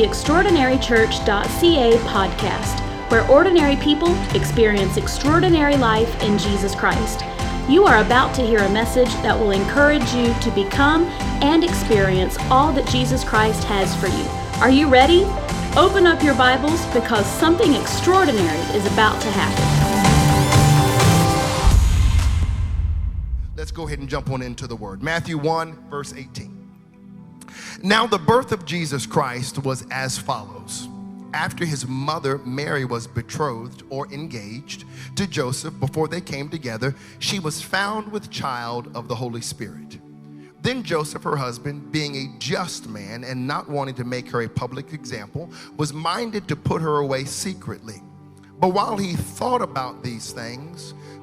the extraordinarychurch.ca podcast, where ordinary people experience extraordinary life in Jesus Christ. You are about to hear a message that will encourage you to become and experience all that Jesus Christ has for you. Are you ready? Open up your Bibles because something extraordinary is about to happen. Let's go ahead and jump on into the word. Matthew 1, verse 18. Now, the birth of Jesus Christ was as follows. After his mother Mary was betrothed or engaged to Joseph before they came together, she was found with child of the Holy Spirit. Then Joseph, her husband, being a just man and not wanting to make her a public example, was minded to put her away secretly. But while he thought about these things,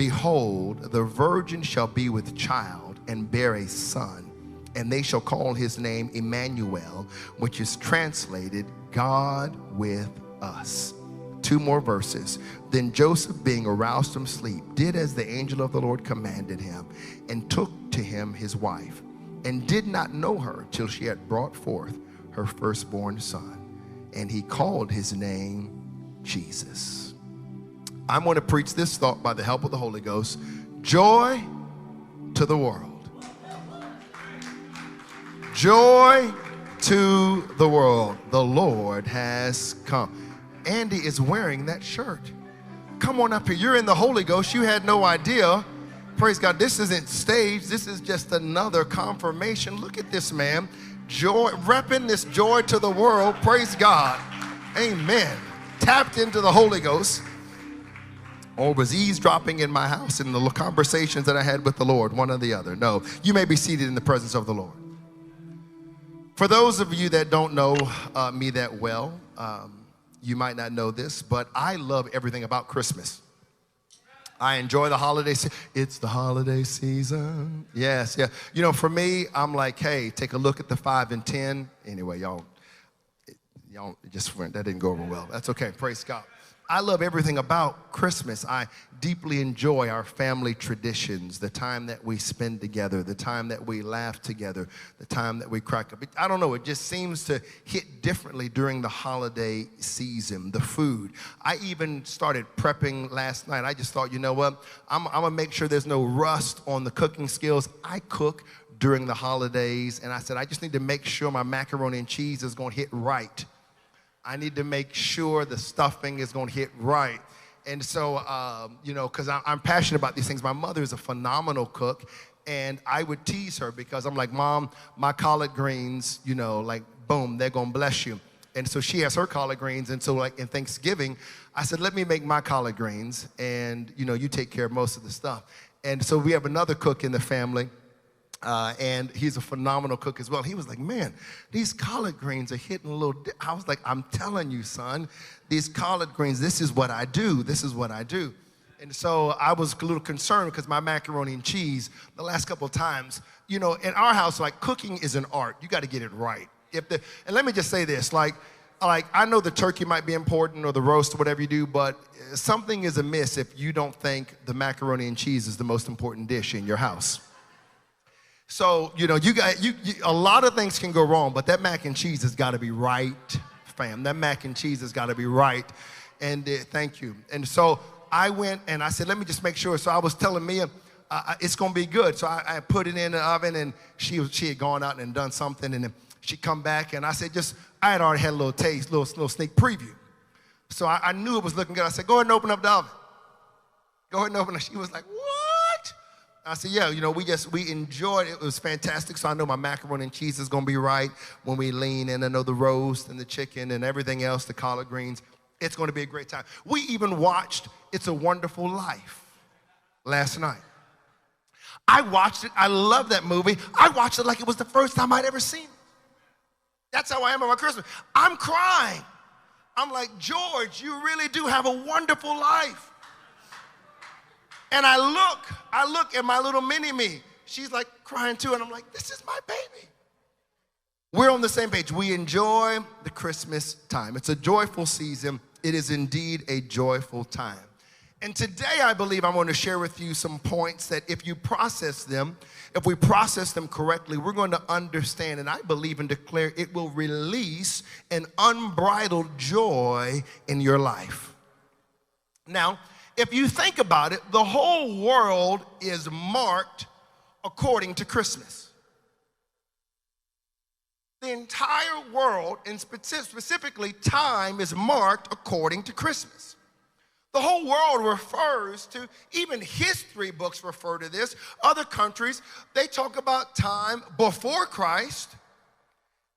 Behold, the virgin shall be with child and bear a son, and they shall call his name Emmanuel, which is translated God with us. Two more verses. Then Joseph, being aroused from sleep, did as the angel of the Lord commanded him, and took to him his wife, and did not know her till she had brought forth her firstborn son. And he called his name Jesus. I'm going to preach this thought by the help of the Holy Ghost joy to the world. Joy to the world. The Lord has come. Andy is wearing that shirt. Come on up here. You're in the Holy Ghost. You had no idea. Praise God. This isn't staged. This is just another confirmation. Look at this man. Joy, repping this joy to the world. Praise God. Amen. Tapped into the Holy Ghost. Or was eavesdropping in my house in the conversations that I had with the Lord, one or the other. No, you may be seated in the presence of the Lord. For those of you that don't know uh, me that well, um, you might not know this, but I love everything about Christmas. I enjoy the holiday. Se- it's the holiday season. Yes, yeah. You know, for me, I'm like, hey, take a look at the five and ten. Anyway, y'all, y'all just went. That didn't go over well. That's okay. Praise God. I love everything about Christmas. I deeply enjoy our family traditions, the time that we spend together, the time that we laugh together, the time that we crack up. I don't know, it just seems to hit differently during the holiday season, the food. I even started prepping last night. I just thought, you know what? I'm, I'm gonna make sure there's no rust on the cooking skills. I cook during the holidays, and I said, I just need to make sure my macaroni and cheese is gonna hit right I need to make sure the stuffing is going to hit right. And so, um, you know, because I'm passionate about these things. My mother is a phenomenal cook, and I would tease her because I'm like, Mom, my collard greens, you know, like, boom, they're going to bless you. And so she has her collard greens. And so, like, in Thanksgiving, I said, let me make my collard greens, and, you know, you take care of most of the stuff. And so we have another cook in the family uh, and he's a phenomenal cook as well. He was like, Man, these collard greens are hitting a little. Di-. I was like, I'm telling you, son, these collard greens, this is what I do. This is what I do. And so I was a little concerned because my macaroni and cheese, the last couple of times, you know, in our house, like cooking is an art. You got to get it right. If the, and let me just say this like, like I know the turkey might be important or the roast or whatever you do, but something is amiss if you don't think the macaroni and cheese is the most important dish in your house. So, you know, you got you, you, a lot of things can go wrong, but that mac and cheese has got to be right, fam. That mac and cheese has got to be right. And uh, thank you. And so I went and I said, let me just make sure. So I was telling Mia, uh, it's gonna be good. So I, I, put it in the oven, and she was, she had gone out and done something, and she come back, and I said, just I had already had a little taste, little little sneak preview. So I, I knew it was looking good. I said, go ahead and open up the oven. Go ahead and open it. She was like, what? I said, yeah, you know, we just, we enjoyed it. It was fantastic. So I know my macaroni and cheese is going to be right when we lean in. I know the roast and the chicken and everything else, the collard greens. It's going to be a great time. We even watched It's a Wonderful Life last night. I watched it. I love that movie. I watched it like it was the first time I'd ever seen it. That's how I am about Christmas. I'm crying. I'm like, George, you really do have a wonderful life. And I look, I look at my little mini me. She's like crying too, and I'm like, this is my baby. We're on the same page. We enjoy the Christmas time. It's a joyful season. It is indeed a joyful time. And today, I believe I'm going to share with you some points that if you process them, if we process them correctly, we're going to understand, and I believe and declare it will release an unbridled joy in your life. Now, if you think about it, the whole world is marked according to Christmas. The entire world, and specifically time, is marked according to Christmas. The whole world refers to, even history books refer to this. Other countries, they talk about time before Christ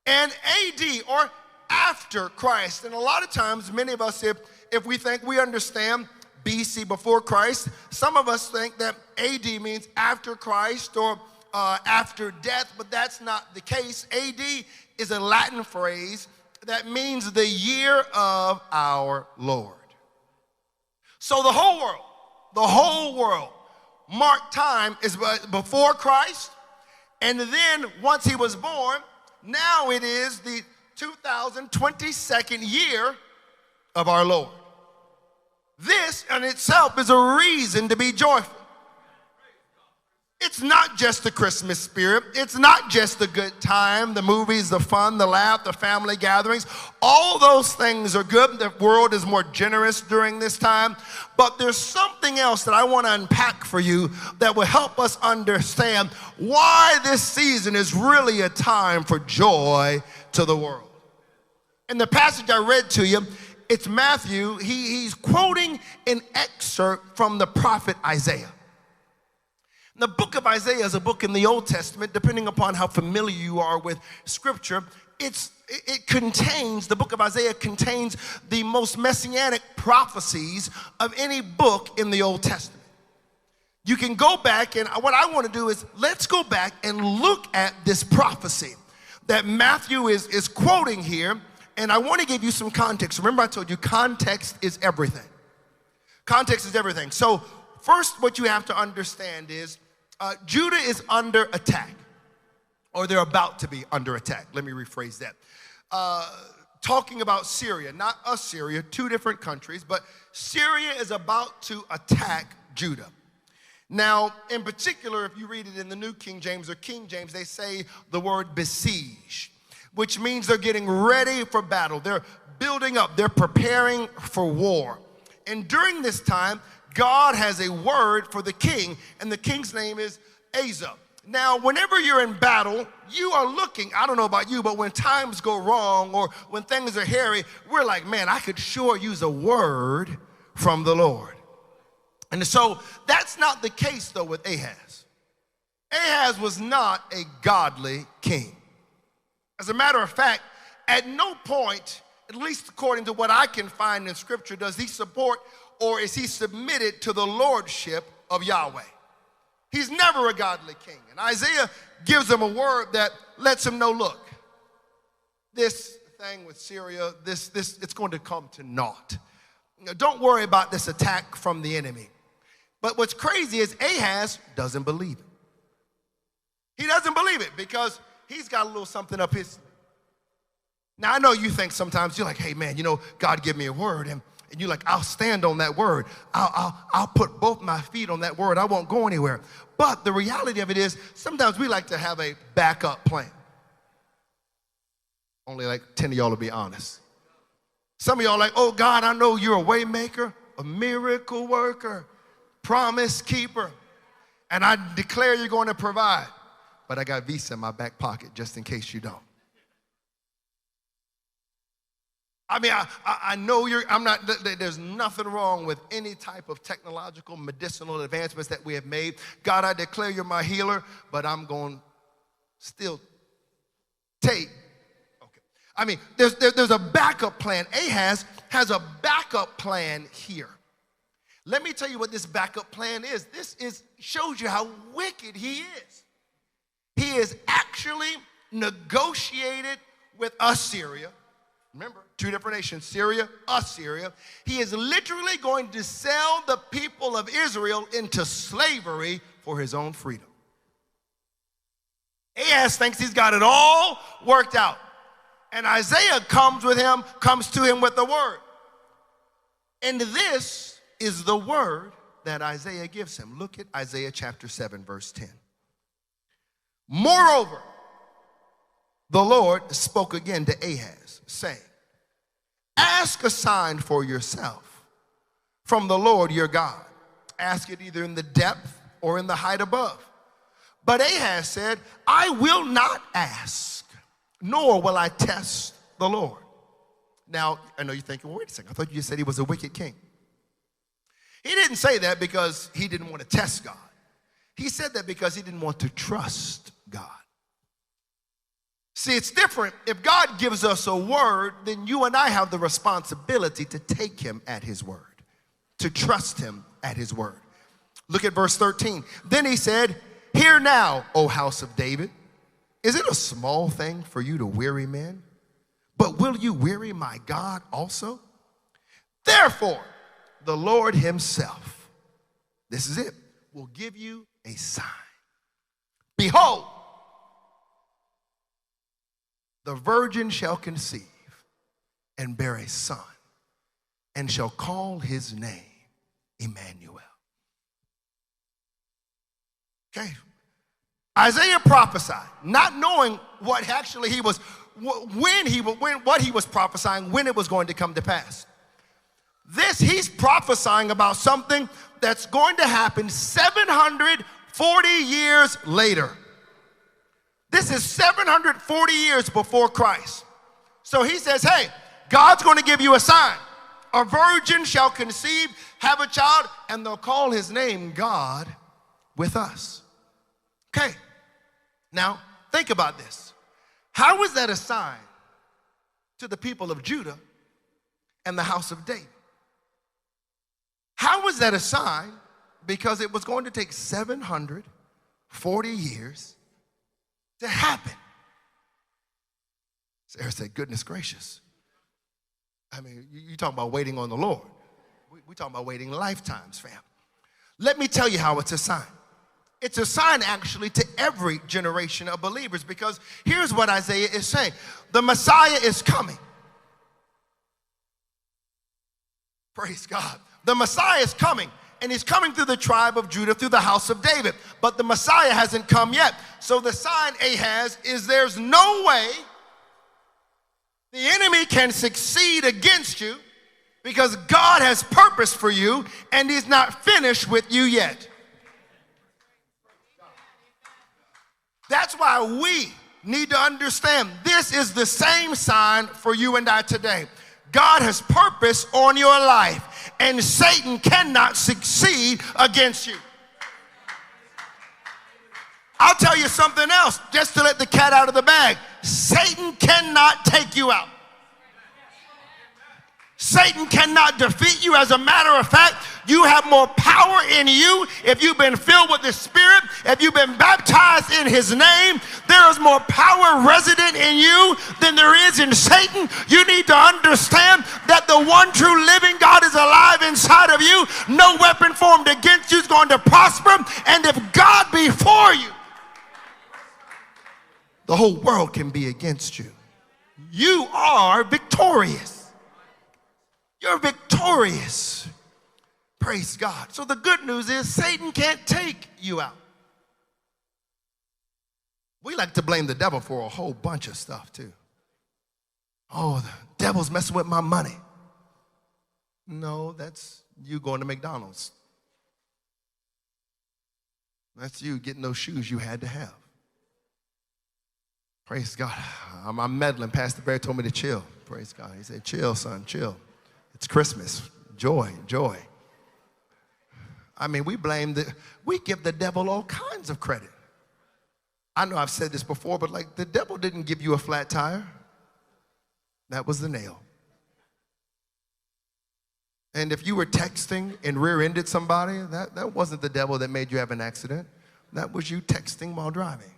and AD or after Christ. And a lot of times, many of us, if, if we think we understand BC before Christ, some of us think that AD means after Christ or uh, after death, but that's not the case. AD is a Latin phrase that means the year of our Lord. So the whole world, the whole world, marked time is before Christ, and then once he was born, now it is the 2022nd year of our Lord. This in itself is a reason to be joyful. It's not just the Christmas spirit. It's not just the good time, the movies, the fun, the laugh, the family gatherings. All those things are good. The world is more generous during this time. But there's something else that I want to unpack for you that will help us understand why this season is really a time for joy to the world. In the passage I read to you, it's Matthew. He, he's quoting an excerpt from the prophet Isaiah. The book of Isaiah is a book in the Old Testament, depending upon how familiar you are with scripture. It's, it contains, the book of Isaiah contains the most messianic prophecies of any book in the Old Testament. You can go back, and what I want to do is let's go back and look at this prophecy that Matthew is, is quoting here, and I want to give you some context. Remember, I told you context is everything. Context is everything. So, first, what you have to understand is uh, Judah is under attack, or they're about to be under attack. Let me rephrase that. Uh, talking about Syria, not Assyria, two different countries, but Syria is about to attack Judah. Now, in particular, if you read it in the New King James or King James, they say the word besiege, which means they're getting ready for battle. They're building up, they're preparing for war. And during this time, God has a word for the king, and the king's name is Ahaz. Now, whenever you're in battle, you are looking, I don't know about you, but when times go wrong or when things are hairy, we're like, man, I could sure use a word from the Lord. And so that's not the case, though, with Ahaz. Ahaz was not a godly king. As a matter of fact, at no point, at least according to what I can find in scripture, does he support or is he submitted to the lordship of Yahweh? He's never a godly king. And Isaiah gives him a word that lets him know look, this thing with Syria, this, this, it's going to come to naught. Don't worry about this attack from the enemy. But what's crazy is Ahaz doesn't believe it. He doesn't believe it because he's got a little something up his. Now, I know you think sometimes you're like, hey, man, you know, God give me a word, and and you're like, I'll stand on that word. I'll, I'll, I'll put both my feet on that word. I won't go anywhere. But the reality of it is, sometimes we like to have a backup plan. Only like 10 of y'all will be honest. Some of y'all like, oh God, I know you're a waymaker, a miracle worker, promise keeper, and I declare you're going to provide. But I got Visa in my back pocket just in case you don't. I mean, I, I know you're, I'm not, there's nothing wrong with any type of technological, medicinal advancements that we have made. God, I declare you're my healer, but I'm going still take. Okay. I mean, there's, there, there's a backup plan. Ahaz has a backup plan here. Let me tell you what this backup plan is. This is shows you how wicked he is. He is actually negotiated with Assyria Remember, two different nations, Syria, Assyria. He is literally going to sell the people of Israel into slavery for his own freedom. Ahaz thinks he's got it all worked out. And Isaiah comes with him, comes to him with the word. And this is the word that Isaiah gives him. Look at Isaiah chapter 7, verse 10. Moreover, the Lord spoke again to Ahaz, saying, Ask a sign for yourself from the Lord your God. Ask it either in the depth or in the height above. But Ahaz said, I will not ask, nor will I test the Lord. Now, I know you're thinking, well, wait a second, I thought you just said he was a wicked king. He didn't say that because he didn't want to test God. He said that because he didn't want to trust God. See, it's different. If God gives us a word, then you and I have the responsibility to take him at his word, to trust him at his word. Look at verse 13. Then he said, Hear now, O house of David, is it a small thing for you to weary men? But will you weary my God also? Therefore, the Lord himself, this is it, will give you a sign. Behold, the virgin shall conceive and bear a son, and shall call his name Emmanuel. Okay. Isaiah prophesied, not knowing what actually he was, when he, was when, what he was prophesying, when it was going to come to pass. This, he's prophesying about something that's going to happen 740 years later. This is 740 years before Christ. So he says, hey, God's going to give you a sign. A virgin shall conceive, have a child, and they'll call his name God with us. Okay, now think about this. How was that a sign to the people of Judah and the house of David? How was that a sign? Because it was going to take 740 years to happen. Sarah said, Goodness gracious. I mean, you, you talking about waiting on the Lord. We, we talking about waiting lifetimes, fam. Let me tell you how it's a sign. It's a sign actually to every generation of believers because here's what Isaiah is saying the Messiah is coming. Praise God. The Messiah is coming and he's coming through the tribe of Judah, through the house of David. But the Messiah hasn't come yet. So the sign Ahaz is there's no way the enemy can succeed against you because God has purpose for you and he's not finished with you yet. That's why we need to understand this is the same sign for you and I today. God has purpose on your life and Satan cannot succeed against you. I'll tell you something else just to let the cat out of the bag. Satan cannot take you out. Satan cannot defeat you. As a matter of fact, you have more power in you if you've been filled with the Spirit, if you've been baptized in His name. There is more power resident in you than there is in Satan. You need to understand that the one true living God is alive inside of you. No weapon formed against you is going to prosper. And if God be for you, the whole world can be against you. You are victorious. You're victorious. Praise God. So the good news is Satan can't take you out. We like to blame the devil for a whole bunch of stuff too. Oh, the devil's messing with my money. No, that's you going to McDonald's. That's you getting those shoes you had to have. Praise God. I'm, meddling. Pastor Barry told me to chill. Praise God. He said, chill, son, chill. It's Christmas. Joy, joy. I mean, we blame the, we give the devil all kinds of credit. I know I've said this before, but like the devil didn't give you a flat tire. That was the nail. And if you were texting and rear ended somebody, that, that wasn't the devil that made you have an accident. That was you texting while driving.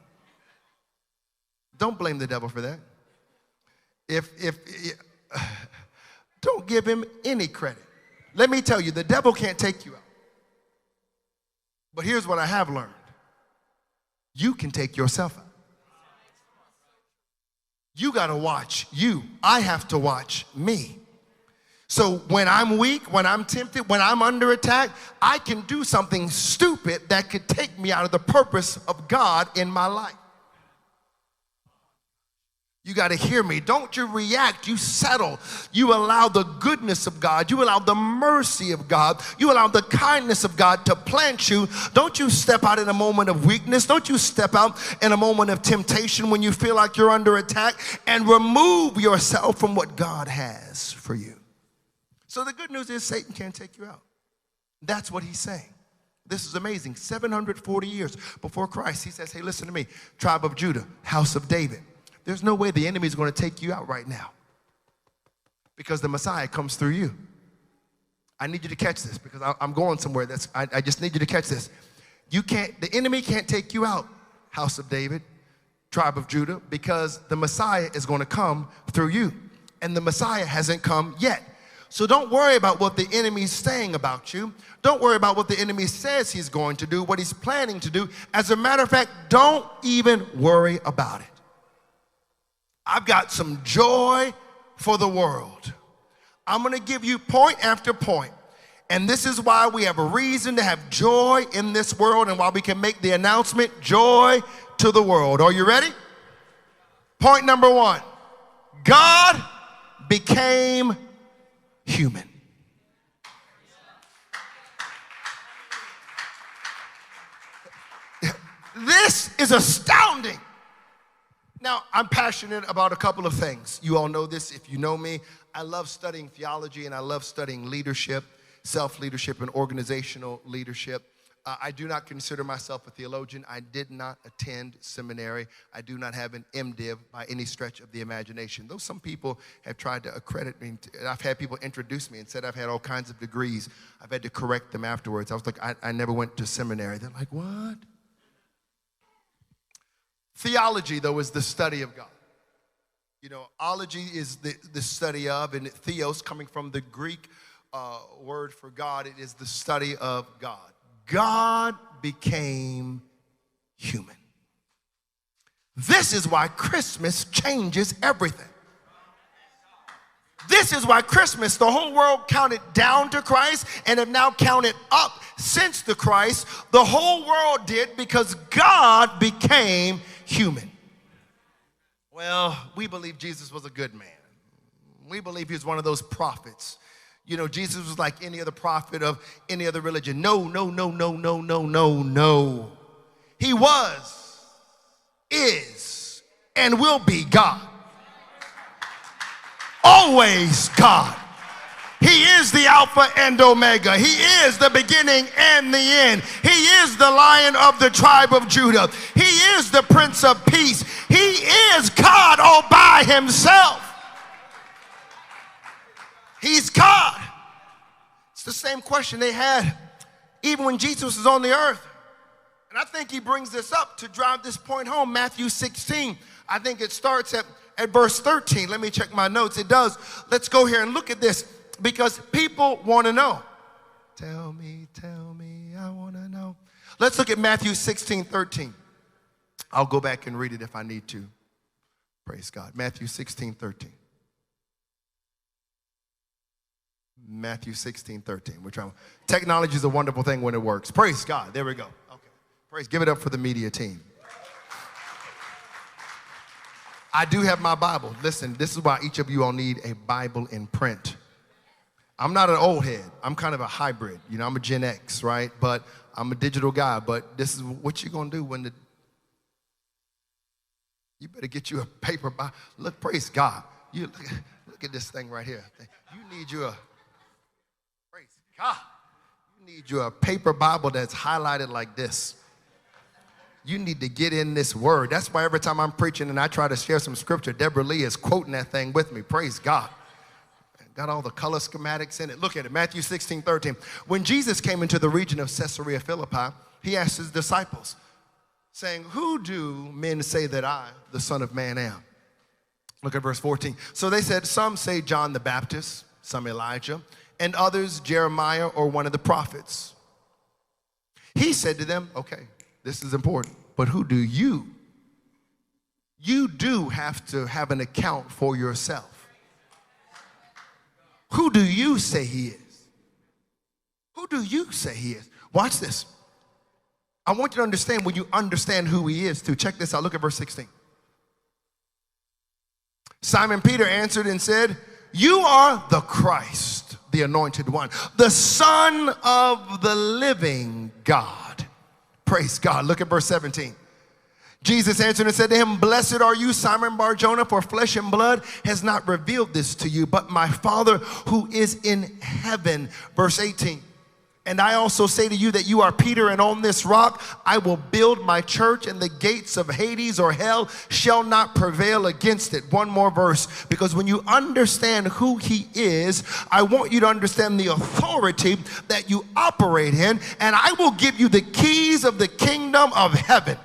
Don't blame the devil for that. If, if, don't give him any credit. Let me tell you, the devil can't take you out. But here's what I have learned you can take yourself out. You got to watch you. I have to watch me. So when I'm weak, when I'm tempted, when I'm under attack, I can do something stupid that could take me out of the purpose of God in my life. You got to hear me. Don't you react. You settle. You allow the goodness of God. You allow the mercy of God. You allow the kindness of God to plant you. Don't you step out in a moment of weakness. Don't you step out in a moment of temptation when you feel like you're under attack and remove yourself from what God has for you. So the good news is Satan can't take you out. That's what he's saying. This is amazing. 740 years before Christ, he says, Hey, listen to me, tribe of Judah, house of David. There's no way the enemy is going to take you out right now because the Messiah comes through you. I need you to catch this because I'm going somewhere. That's I, I just need you to catch this. You can't. The enemy can't take you out, house of David, tribe of Judah, because the Messiah is going to come through you, and the Messiah hasn't come yet. So don't worry about what the enemy's saying about you. Don't worry about what the enemy says he's going to do, what he's planning to do. As a matter of fact, don't even worry about it. I've got some joy for the world. I'm going to give you point after point. And this is why we have a reason to have joy in this world and why we can make the announcement joy to the world. Are you ready? Point number one God became human. This is astounding. Now, I'm passionate about a couple of things. You all know this if you know me. I love studying theology and I love studying leadership, self leadership, and organizational leadership. Uh, I do not consider myself a theologian. I did not attend seminary. I do not have an MDiv by any stretch of the imagination. Though some people have tried to accredit me, I've had people introduce me and said I've had all kinds of degrees. I've had to correct them afterwards. I was like, I, I never went to seminary. They're like, what? Theology, though, is the study of God. You know, ology is the, the study of, and theos coming from the Greek uh, word for God, it is the study of God. God became human. This is why Christmas changes everything. This is why Christmas, the whole world counted down to Christ and have now counted up since the Christ. The whole world did because God became human. Well, we believe Jesus was a good man. We believe he was one of those prophets. You know, Jesus was like any other prophet of any other religion. No, no, no, no, no, no, no, no. He was, is, and will be God. Always God. He is the Alpha and Omega. He is the beginning and the end. He is the Lion of the tribe of Judah. He is the Prince of Peace. He is God all by himself. He's God. It's the same question they had even when Jesus was on the earth. And I think he brings this up to drive this point home. Matthew 16. I think it starts at, at verse 13. Let me check my notes. It does. Let's go here and look at this because people want to know. Tell me, tell me, I want to know. Let's look at Matthew 16, 13. I'll go back and read it if I need to. Praise God. Matthew 16, 13. Matthew 16, 13. We're trying. Technology is a wonderful thing when it works. Praise God. There we go. Okay. Praise. Give it up for the media team. I do have my Bible. Listen, this is why each of you all need a Bible in print. I'm not an old head. I'm kind of a hybrid. You know, I'm a Gen X, right? But I'm a digital guy. But this is what you're gonna do when the you better get you a paper Bible. Look, praise God. You look, look at this thing right here. You need you a praise God. You need you a paper Bible that's highlighted like this. You need to get in this word. That's why every time I'm preaching and I try to share some scripture, Deborah Lee is quoting that thing with me. Praise God. Got all the color schematics in it. Look at it, Matthew 16, 13. When Jesus came into the region of Caesarea Philippi, he asked his disciples, saying, Who do men say that I, the Son of Man, am? Look at verse 14. So they said, Some say John the Baptist, some Elijah, and others Jeremiah or one of the prophets. He said to them, Okay, this is important, but who do you? You do have to have an account for yourself. Who do you say he is? Who do you say he is? Watch this. I want you to understand when you understand who he is, too. Check this out. Look at verse 16. Simon Peter answered and said, You are the Christ, the anointed one, the Son of the living God. Praise God. Look at verse 17. Jesus answered and said to him, Blessed are you, Simon Barjona, for flesh and blood has not revealed this to you, but my Father who is in heaven. Verse 18. And I also say to you that you are Peter, and on this rock I will build my church, and the gates of Hades or hell shall not prevail against it. One more verse, because when you understand who he is, I want you to understand the authority that you operate in, and I will give you the keys of the kingdom of heaven.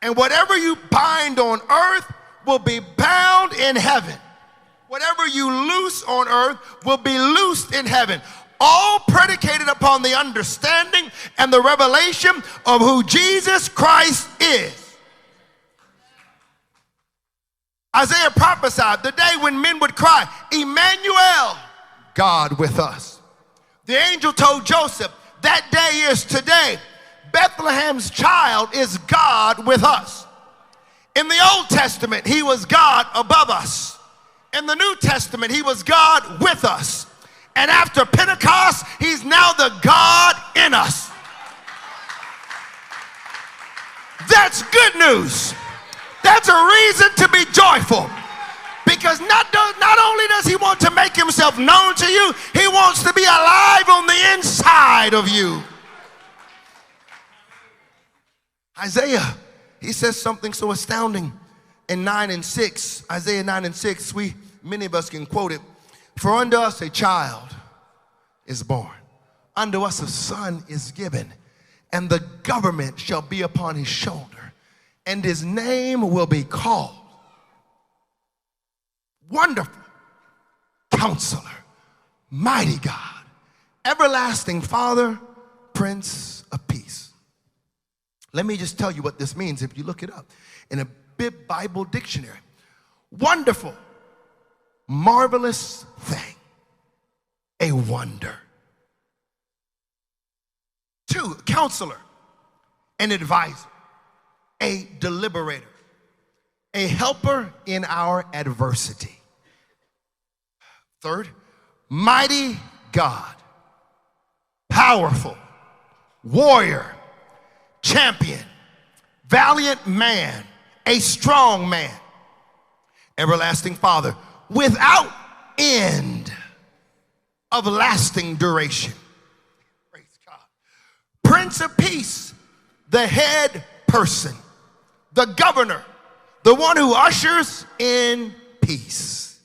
And whatever you bind on earth will be bound in heaven. Whatever you loose on earth will be loosed in heaven all predicated upon the understanding and the revelation of who Jesus Christ is. Isaiah prophesied the day when men would cry, Emmanuel, God with us. The angel told Joseph, that day is today. Bethlehem's child is God with us. In the Old Testament, he was God above us. In the New Testament, he was God with us. And after Pentecost, he's now the God in us. That's good news. That's a reason to be joyful. Because not, do, not only does he want to make himself known to you, he wants to be alive on the inside of you. Isaiah, he says something so astounding in 9 and 6. Isaiah 9 and 6, we many of us can quote it. For unto us a child is born, unto us a son is given, and the government shall be upon his shoulder, and his name will be called Wonderful Counselor, Mighty God, Everlasting Father, Prince of Peace. Let me just tell you what this means if you look it up in a Bib Bible dictionary. Wonderful marvelous thing, a wonder. Two, counselor, an advisor, a deliberator, a helper in our adversity. Third, mighty God, powerful, warrior, champion, valiant man, a strong man, everlasting father, without end of lasting duration. Praise God. Prince of Peace, the head person, the governor, the one who ushers in peace.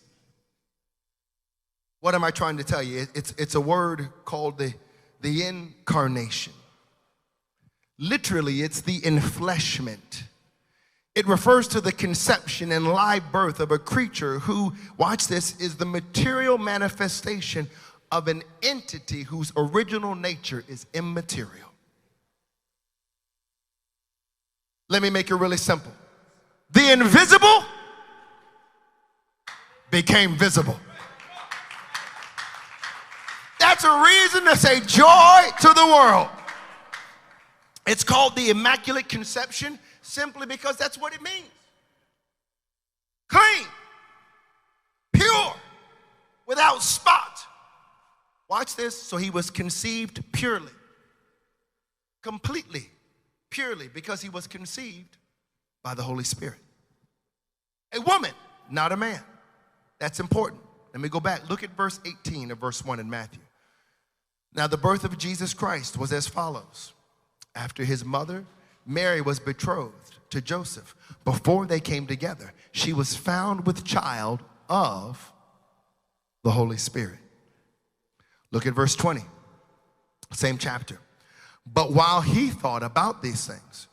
What am I trying to tell you? It's, it's a word called the, the incarnation. Literally, it's the enfleshment it refers to the conception and live birth of a creature who, watch this, is the material manifestation of an entity whose original nature is immaterial. Let me make it really simple. The invisible became visible. That's a reason to say joy to the world. It's called the Immaculate Conception simply because that's what it means clean, pure, without spot. Watch this. So he was conceived purely, completely, purely, because he was conceived by the Holy Spirit. A woman, not a man. That's important. Let me go back. Look at verse 18 of verse 1 in Matthew. Now, the birth of Jesus Christ was as follows. After his mother, Mary was betrothed to Joseph. Before they came together, she was found with child of the Holy Spirit. Look at verse 20, same chapter. But while he thought about these things,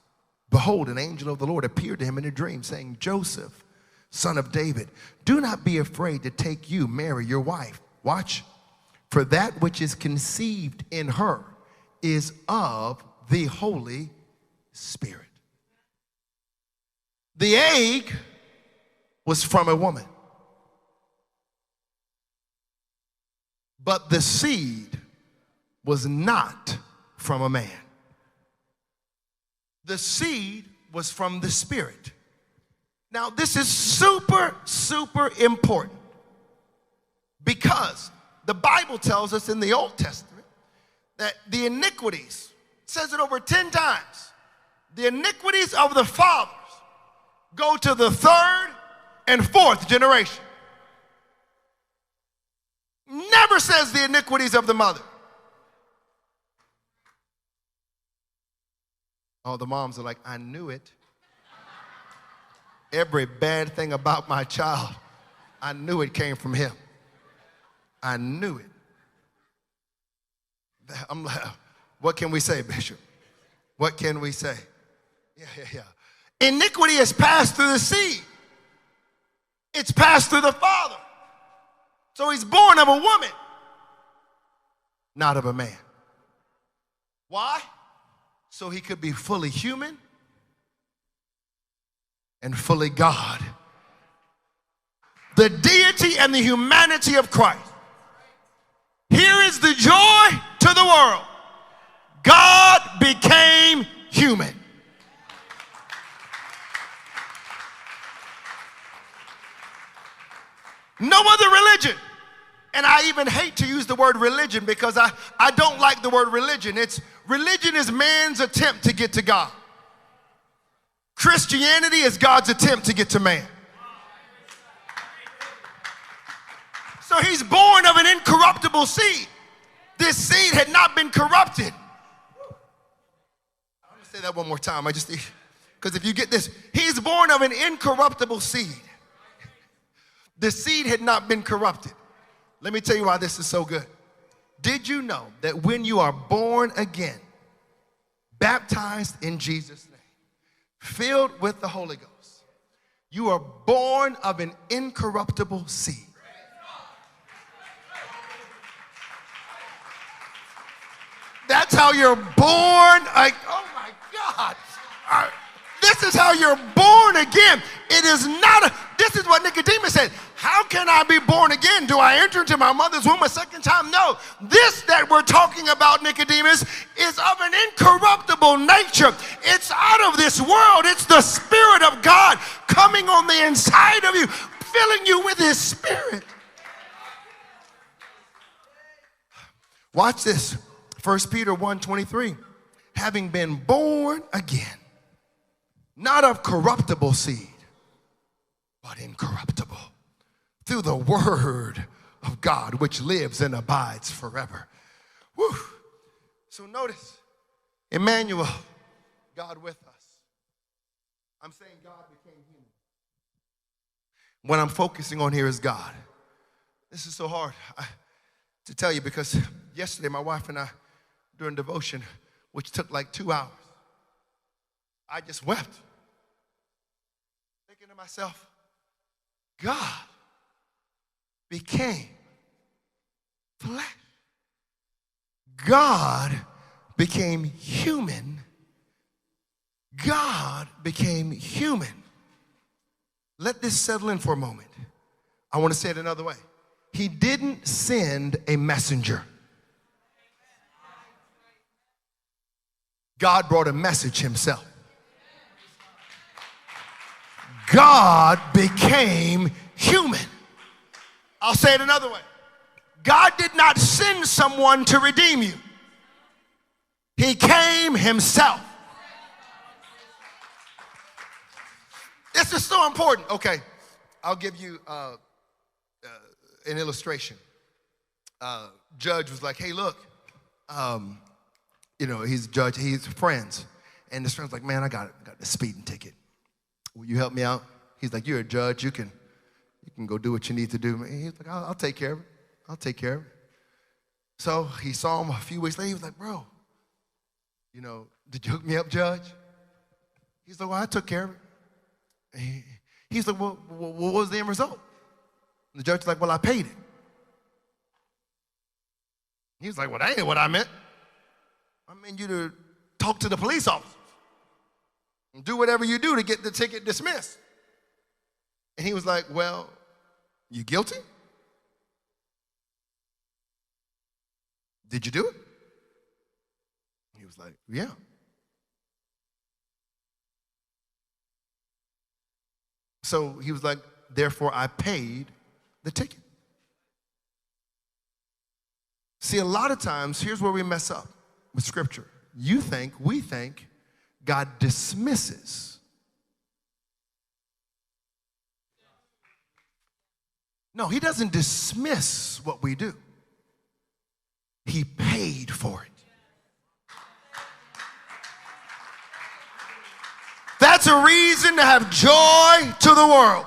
behold, an angel of the Lord appeared to him in a dream, saying, Joseph, son of David, do not be afraid to take you, Mary, your wife, Watch. For that which is conceived in her is of the Holy Spirit. The egg was from a woman, but the seed was not from a man. The seed was from the Spirit. Now, this is super, super important because the Bible tells us in the Old Testament that the iniquities, says it over 10 times, the iniquities of the fathers go to the third and fourth generation. Never says the iniquities of the mother. All the moms are like, I knew it. Every bad thing about my child, I knew it came from him. I knew it. I'm like, what can we say, Bishop? What can we say? Yeah, yeah, yeah. Iniquity is passed through the seed. It's passed through the father. So he's born of a woman, not of a man. Why? So he could be fully human and fully God. The deity and the humanity of Christ. Here is the joy to the world God became human. No other religion. And I even hate to use the word religion because I, I don't like the word religion. It's religion is man's attempt to get to God. Christianity is God's attempt to get to man. So he's born of an incorruptible seed. This seed had not been corrupted. I'm gonna say that one more time. I just because if you get this, he's born of an incorruptible seed. The seed had not been corrupted. Let me tell you why this is so good. Did you know that when you are born again, baptized in Jesus' name, filled with the Holy Ghost. You are born of an incorruptible seed. That's how you're born. Like, oh my God. This is how you're born again. It is not a, this is what Nicodemus said. How can I be born again? Do I enter into my mother's womb a second time? No. This that we're talking about, Nicodemus, is of an incorruptible nature. It's out of this world. It's the Spirit of God coming on the inside of you, filling you with His Spirit. Watch this. 1 Peter 1 23. Having been born again, not of corruptible seed, but incorruptible through the word of God, which lives and abides forever. Woo. So notice, Emmanuel, God with us. I'm saying God became human. What I'm focusing on here is God. This is so hard to tell you because yesterday my wife and I, during devotion, which took like two hours, I just wept, myself, God became flesh. God became human. God became human. Let this settle in for a moment. I want to say it another way. He didn't send a messenger. God brought a message himself. God became human. I'll say it another way God did not send someone to redeem you, He came Himself. This is so important. Okay, I'll give you uh, uh, an illustration. Uh, judge was like, hey, look, um, you know, he's judge, he's friends. And his friend's like, man, I got, got the speeding ticket. Will you help me out? He's like, you're a judge, you can you can go do what you need to do. He's like, I'll, I'll take care of it. I'll take care of it. So he saw him a few weeks later. He was like, bro, you know, did you hook me up, Judge? He's like, well, I took care of it. He, he's like, well, what was the end result? And the judge's like, well, I paid it. He was like, Well, that ain't what I meant. I meant you to talk to the police officers and do whatever you do to get the ticket dismissed. And he was like, Well, you guilty? Did you do it? He was like, Yeah. So he was like, Therefore, I paid the ticket. See, a lot of times, here's where we mess up with Scripture. You think, we think, God dismisses. No, He doesn't dismiss what we do, He paid for it. That's a reason to have joy to the world.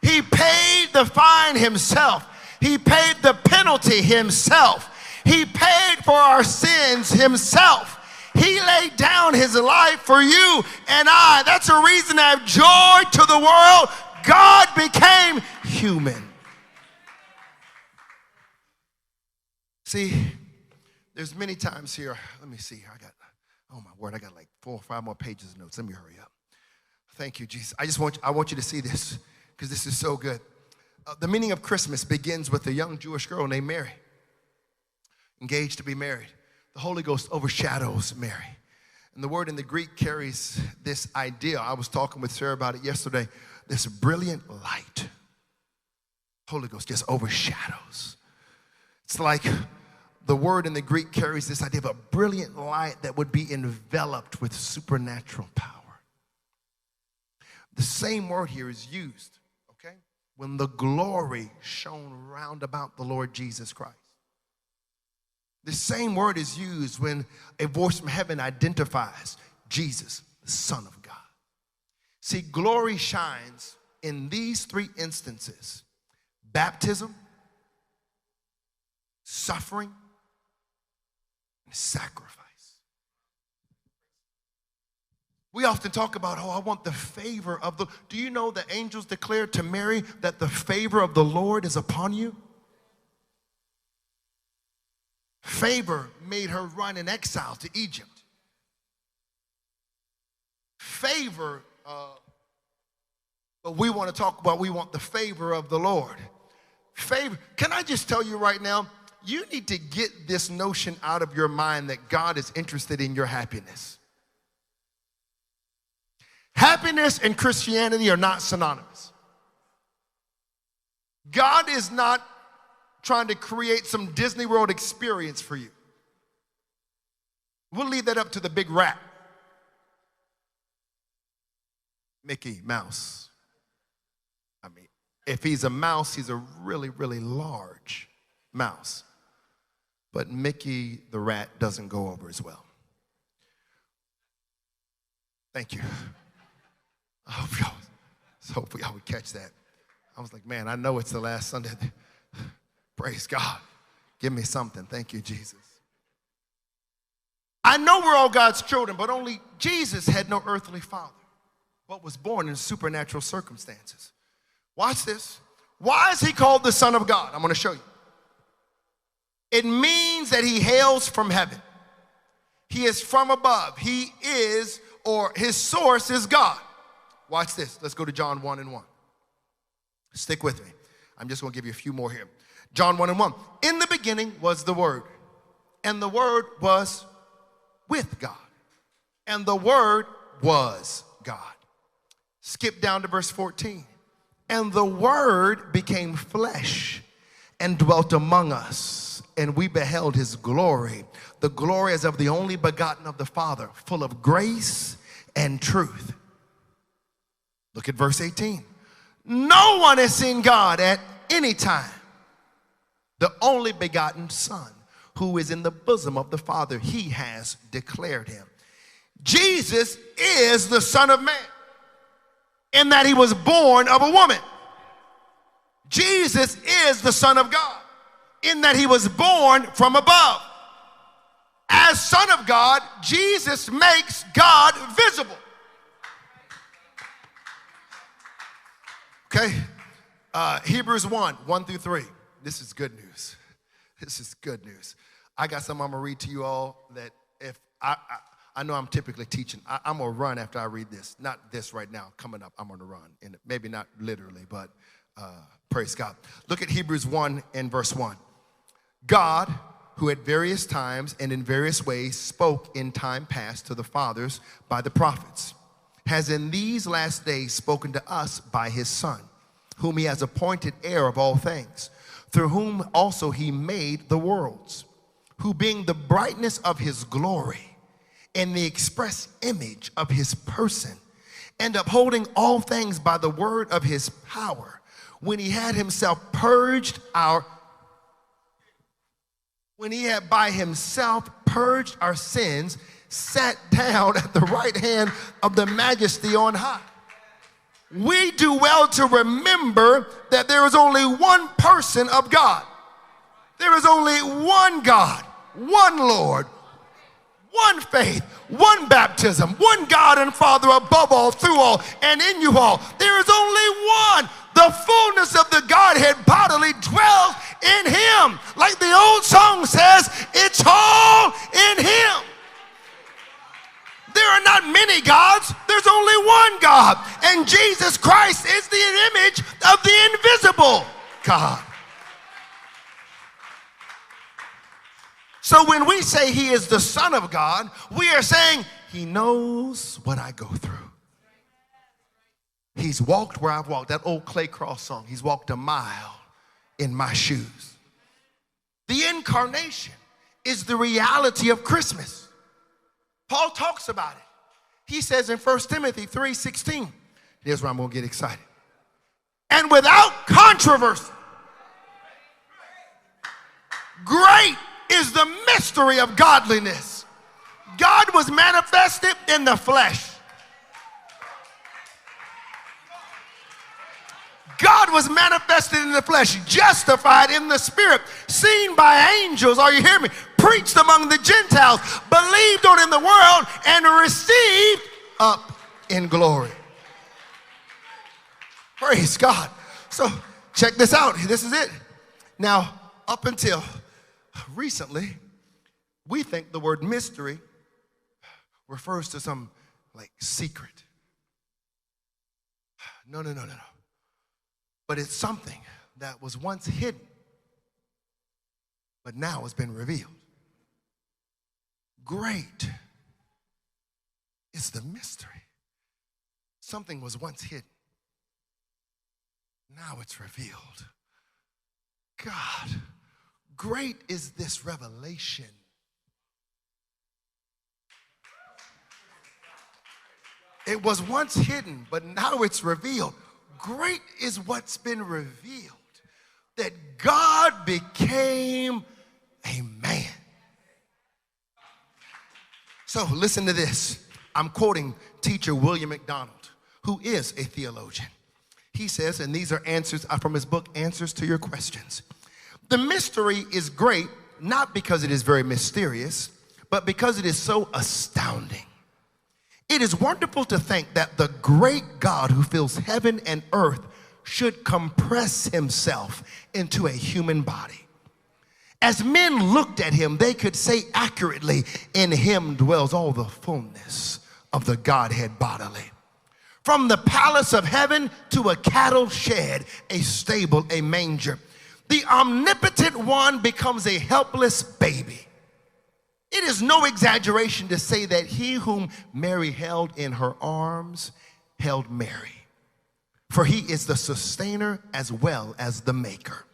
He paid the fine himself. He paid the penalty himself. He paid for our sins himself. He laid down his life for you and I. That's a reason to have joy to the world. God became human. See, there's many times here. Let me see. I got, oh my word, I got like four or five more pages of notes. Let me hurry up. Thank you, Jesus. I just want, I want you to see this because this is so good. Uh, the meaning of Christmas begins with a young Jewish girl named Mary, engaged to be married. The Holy Ghost overshadows Mary. And the word in the Greek carries this idea. I was talking with Sarah about it yesterday. This brilliant light. Holy Ghost just overshadows. It's like the word in the Greek carries this idea of a brilliant light that would be enveloped with supernatural power. The same word here is used okay? when the glory shone round about the Lord Jesus Christ. The same word is used when a voice from heaven identifies Jesus, the Son of God. See, glory shines in these three instances baptism, suffering, and sacrifice. We often talk about, oh, I want the favor of the. Do you know the angels declared to Mary that the favor of the Lord is upon you? Favor made her run in exile to Egypt. Favor, uh, but we want to talk about, we want the favor of the Lord. Favor. Can I just tell you right now, you need to get this notion out of your mind that God is interested in your happiness. Happiness and Christianity are not synonymous. God is not trying to create some Disney World experience for you. We'll leave that up to the big rat. Mickey Mouse. I mean, if he's a mouse, he's a really, really large mouse. But Mickey the rat doesn't go over as well. Thank you. I hope y'all, so hope y'all would catch that. I was like, man, I know it's the last Sunday. Praise God. Give me something. Thank you, Jesus. I know we're all God's children, but only Jesus had no earthly father, but was born in supernatural circumstances. Watch this. Why is he called the Son of God? I'm going to show you. It means that he hails from heaven. He is from above. He is, or his source is God. Watch this. Let's go to John 1 and 1. Stick with me. I'm just going to give you a few more here. John 1 and 1. In the beginning was the Word, and the Word was with God, and the Word was God. Skip down to verse 14. And the Word became flesh and dwelt among us, and we beheld his glory. The glory as of the only begotten of the Father, full of grace and truth. Look at verse 18. No one has seen God at any time. The only begotten Son, who is in the bosom of the Father, he has declared him. Jesus is the Son of Man, in that he was born of a woman. Jesus is the Son of God, in that he was born from above. As Son of God, Jesus makes God visible. Okay? Uh, Hebrews 1 1 through 3. This is good news. This is good news. I got something I'm gonna read to you all that if I, I, I know I'm typically teaching, I, am gonna run after I read this. Not this right now, coming up, I'm gonna run. And maybe not literally, but uh, praise God. Look at Hebrews 1 and verse 1. God, who at various times and in various ways spoke in time past to the fathers by the prophets, has in these last days spoken to us by his Son, whom he has appointed heir of all things, through whom also he made the worlds, who being the brightness of his glory and the express image of his person, and upholding all things by the word of his power, when he had himself purged our when he had by himself purged our sins, sat down at the right hand of the majesty on high. We do well to remember that there is only one person of God. There is only one God, one Lord, one faith, one baptism, one God and Father above all, through all, and in you all. There is only one the fullness of the Godhead bodily dwells in him. Like the old song says, it's all in him. There are not many gods, there's only one God. And Jesus Christ is the image of the invisible God. So when we say he is the Son of God, we are saying he knows what I go through. He's walked where I've walked. That old Clay Crosse song. He's walked a mile in my shoes. The incarnation is the reality of Christmas. Paul talks about it. He says in 1 Timothy 3:16, here's where I'm gonna get excited. And without controversy, great is the mystery of godliness. God was manifested in the flesh. God was manifested in the flesh, justified in the spirit, seen by angels. Are you hearing me? Preached among the Gentiles, believed on in the world, and received up in glory. Praise God. So check this out. This is it. Now, up until recently, we think the word mystery refers to some like secret. No, no, no, no, no but it's something that was once hidden, but now has been revealed. Great is the mystery. Something was once hidden, now it's revealed. God, great is this revelation. It was once hidden, but now it's revealed great is what's been revealed that God became a man. So listen to this. I'm quoting teacher William MacDonald, who is a theologian. He says, and these are answers uh, from his book, Answers to Your Questions. The mystery is great, not because it is very mysterious, but because it is so astounding. It is wonderful to think that the great God who fills heaven and earth should compress himself into a human body. As men looked at him, they could say accurately, In him dwells all the fullness of the Godhead bodily. From the palace of heaven to a cattle shed, a stable, a manger, the omnipotent one becomes a helpless baby. It is no exaggeration to say that he whom Mary held in her arms held Mary, for he is the sustainer as well as the maker.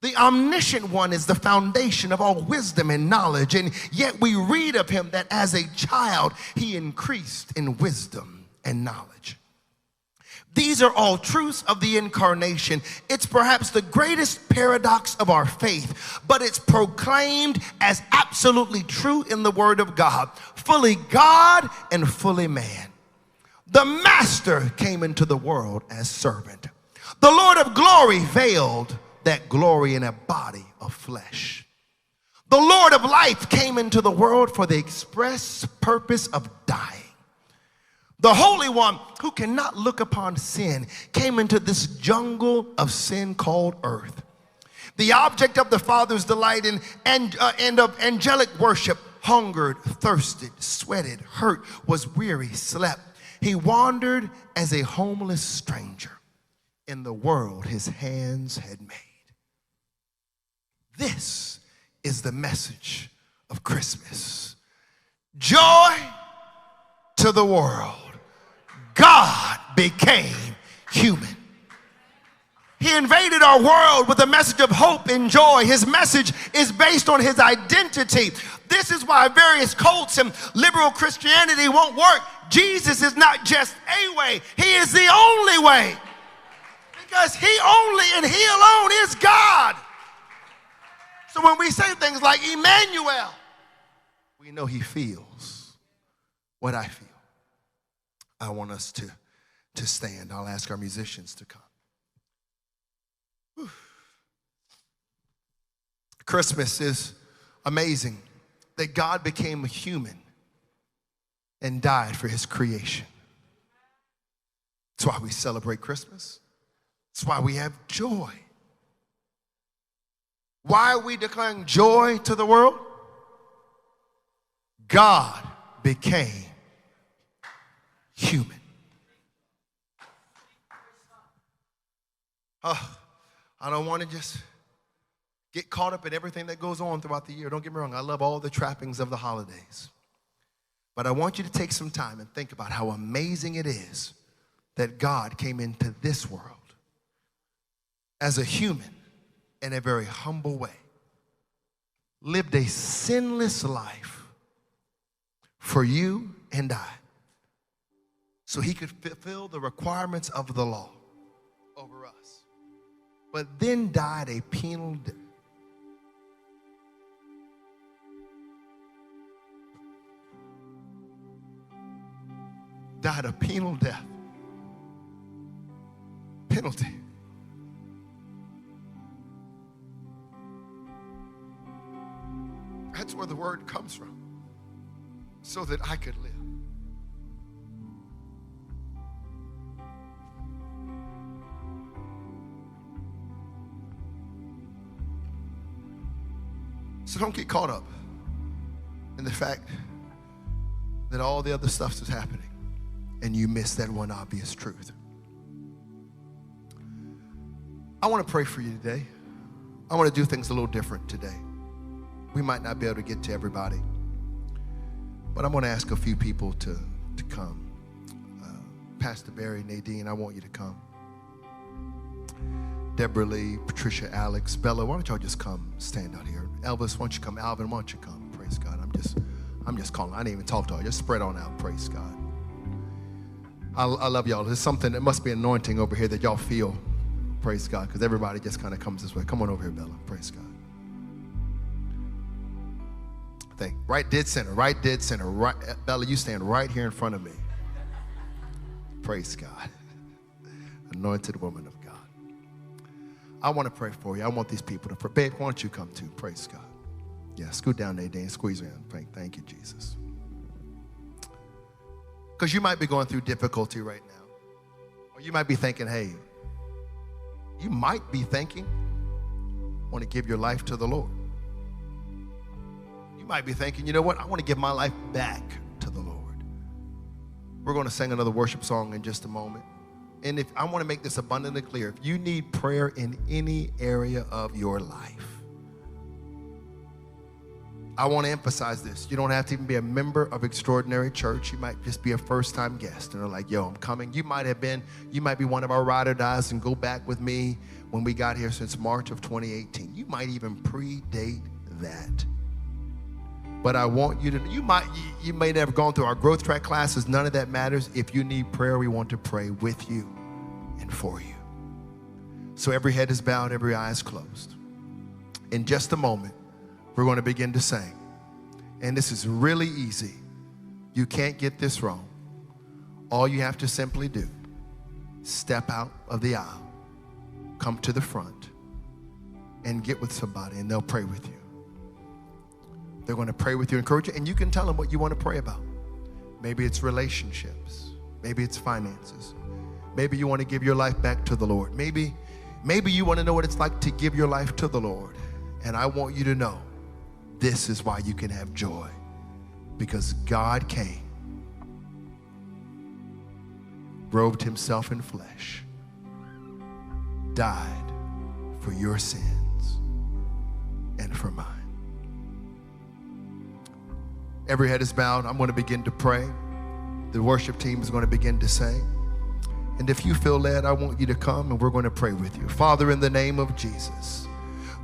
The omniscient one is the foundation of all wisdom and knowledge, and yet we read of him that as a child he increased in wisdom and knowledge. These are all truths of the incarnation. It's perhaps the greatest paradox of our faith, but it's proclaimed as absolutely true in the Word of God fully God and fully man. The Master came into the world as servant. The Lord of glory veiled that glory in a body of flesh. The Lord of life came into the world for the express purpose of dying. The Holy One, who cannot look upon sin, came into this jungle of sin called earth. the object of the Father's delight and, uh, and of angelic worship, hungered, thirsted, sweated, hurt, was weary, slept. He wandered as a homeless stranger in the world his hands had made. This is the message of Christmas joy to the world. God became human. He invaded our world with a message of hope and joy. His message is based on his identity. This is why various cults and liberal Christianity won't work. Jesus is not just a way, he is the only way. Because he only and he alone is God. So when we say things like Emmanuel, we know he feels what I feel. I want us to, to stand. I'll ask our musicians to come. Whew. Christmas is amazing that God became a human and died for his creation. That's why we celebrate Christmas. That's why we have joy. Why are we declaring joy to the world? God became human. Oh, I don't want to just get caught up in everything that goes on throughout the year. Don't get me wrong, I love all the trappings of the holidays. But I want you to take some time and think about how amazing it is that God came into this world as a human in a very humble way, lived a sinless life for you and I, so he could fulfill the requirements of the law over us, but then died a penal death. Died a penal death. Penalty. That's where the word comes from. So that I could live. So don't get caught up in the fact that all the other stuff is happening and you miss that one obvious truth. I want to pray for you today. I want to do things a little different today. We might not be able to get to everybody, but I'm going to ask a few people to, to come. Uh, Pastor Barry, Nadine, I want you to come. Deborah Lee, Patricia, Alex, Bella, why don't y'all just come stand out here? Elvis, why don't you come? Alvin, why don't you come? Praise God. I'm just, I'm just calling. I didn't even talk to y'all. Just spread on out. Praise God. I, I love y'all. There's something that must be anointing over here that y'all feel. Praise God. Because everybody just kind of comes this way. Come on over here, Bella. Praise God. Thank. Right dead center. Right dead center. Right, Bella, you stand right here in front of me. Praise God. Anointed woman of God. I want to pray for you. I want these people to pray. Babe, why don't you come too? Praise God. Yeah, scoot down, Nadine. Squeeze in. Thank, thank you, Jesus. Because you might be going through difficulty right now. Or you might be thinking, hey, you might be thinking, want to give your life to the Lord. Might be thinking, you know what? I want to give my life back to the Lord. We're going to sing another worship song in just a moment. And if I want to make this abundantly clear, if you need prayer in any area of your life, I want to emphasize this. You don't have to even be a member of Extraordinary Church. You might just be a first time guest and are like, yo, I'm coming. You might have been, you might be one of our ride or dies and go back with me when we got here since March of 2018. You might even predate that. But I want you to, you might, you may never gone through our growth track classes. None of that matters. If you need prayer, we want to pray with you and for you. So every head is bowed, every eye is closed. In just a moment, we're going to begin to sing. And this is really easy. You can't get this wrong. All you have to simply do, step out of the aisle, come to the front, and get with somebody, and they'll pray with you. They're going to pray with you, encourage you, and you can tell them what you want to pray about. Maybe it's relationships, maybe it's finances, maybe you want to give your life back to the Lord, maybe Maybe you want to know what it's like to give your life to the Lord. And I want you to know this is why you can have joy. Because God came, robed himself in flesh, died for your sins and for mine. Every head is bowed. I'm going to begin to pray. The worship team is going to begin to sing. And if you feel led, I want you to come and we're going to pray with you. Father, in the name of Jesus,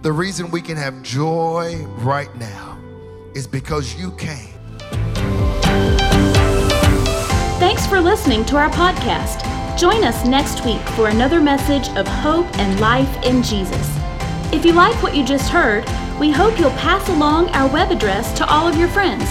the reason we can have joy right now is because you came. Thanks for listening to our podcast. Join us next week for another message of hope and life in Jesus. If you like what you just heard, we hope you'll pass along our web address to all of your friends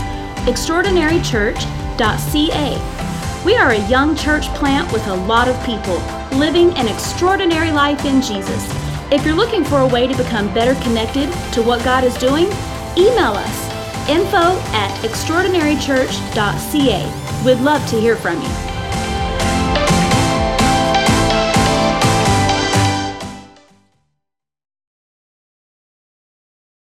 extraordinarychurch.ca. We are a young church plant with a lot of people living an extraordinary life in Jesus. If you're looking for a way to become better connected to what God is doing, email us info at extraordinarychurch.ca. We'd love to hear from you.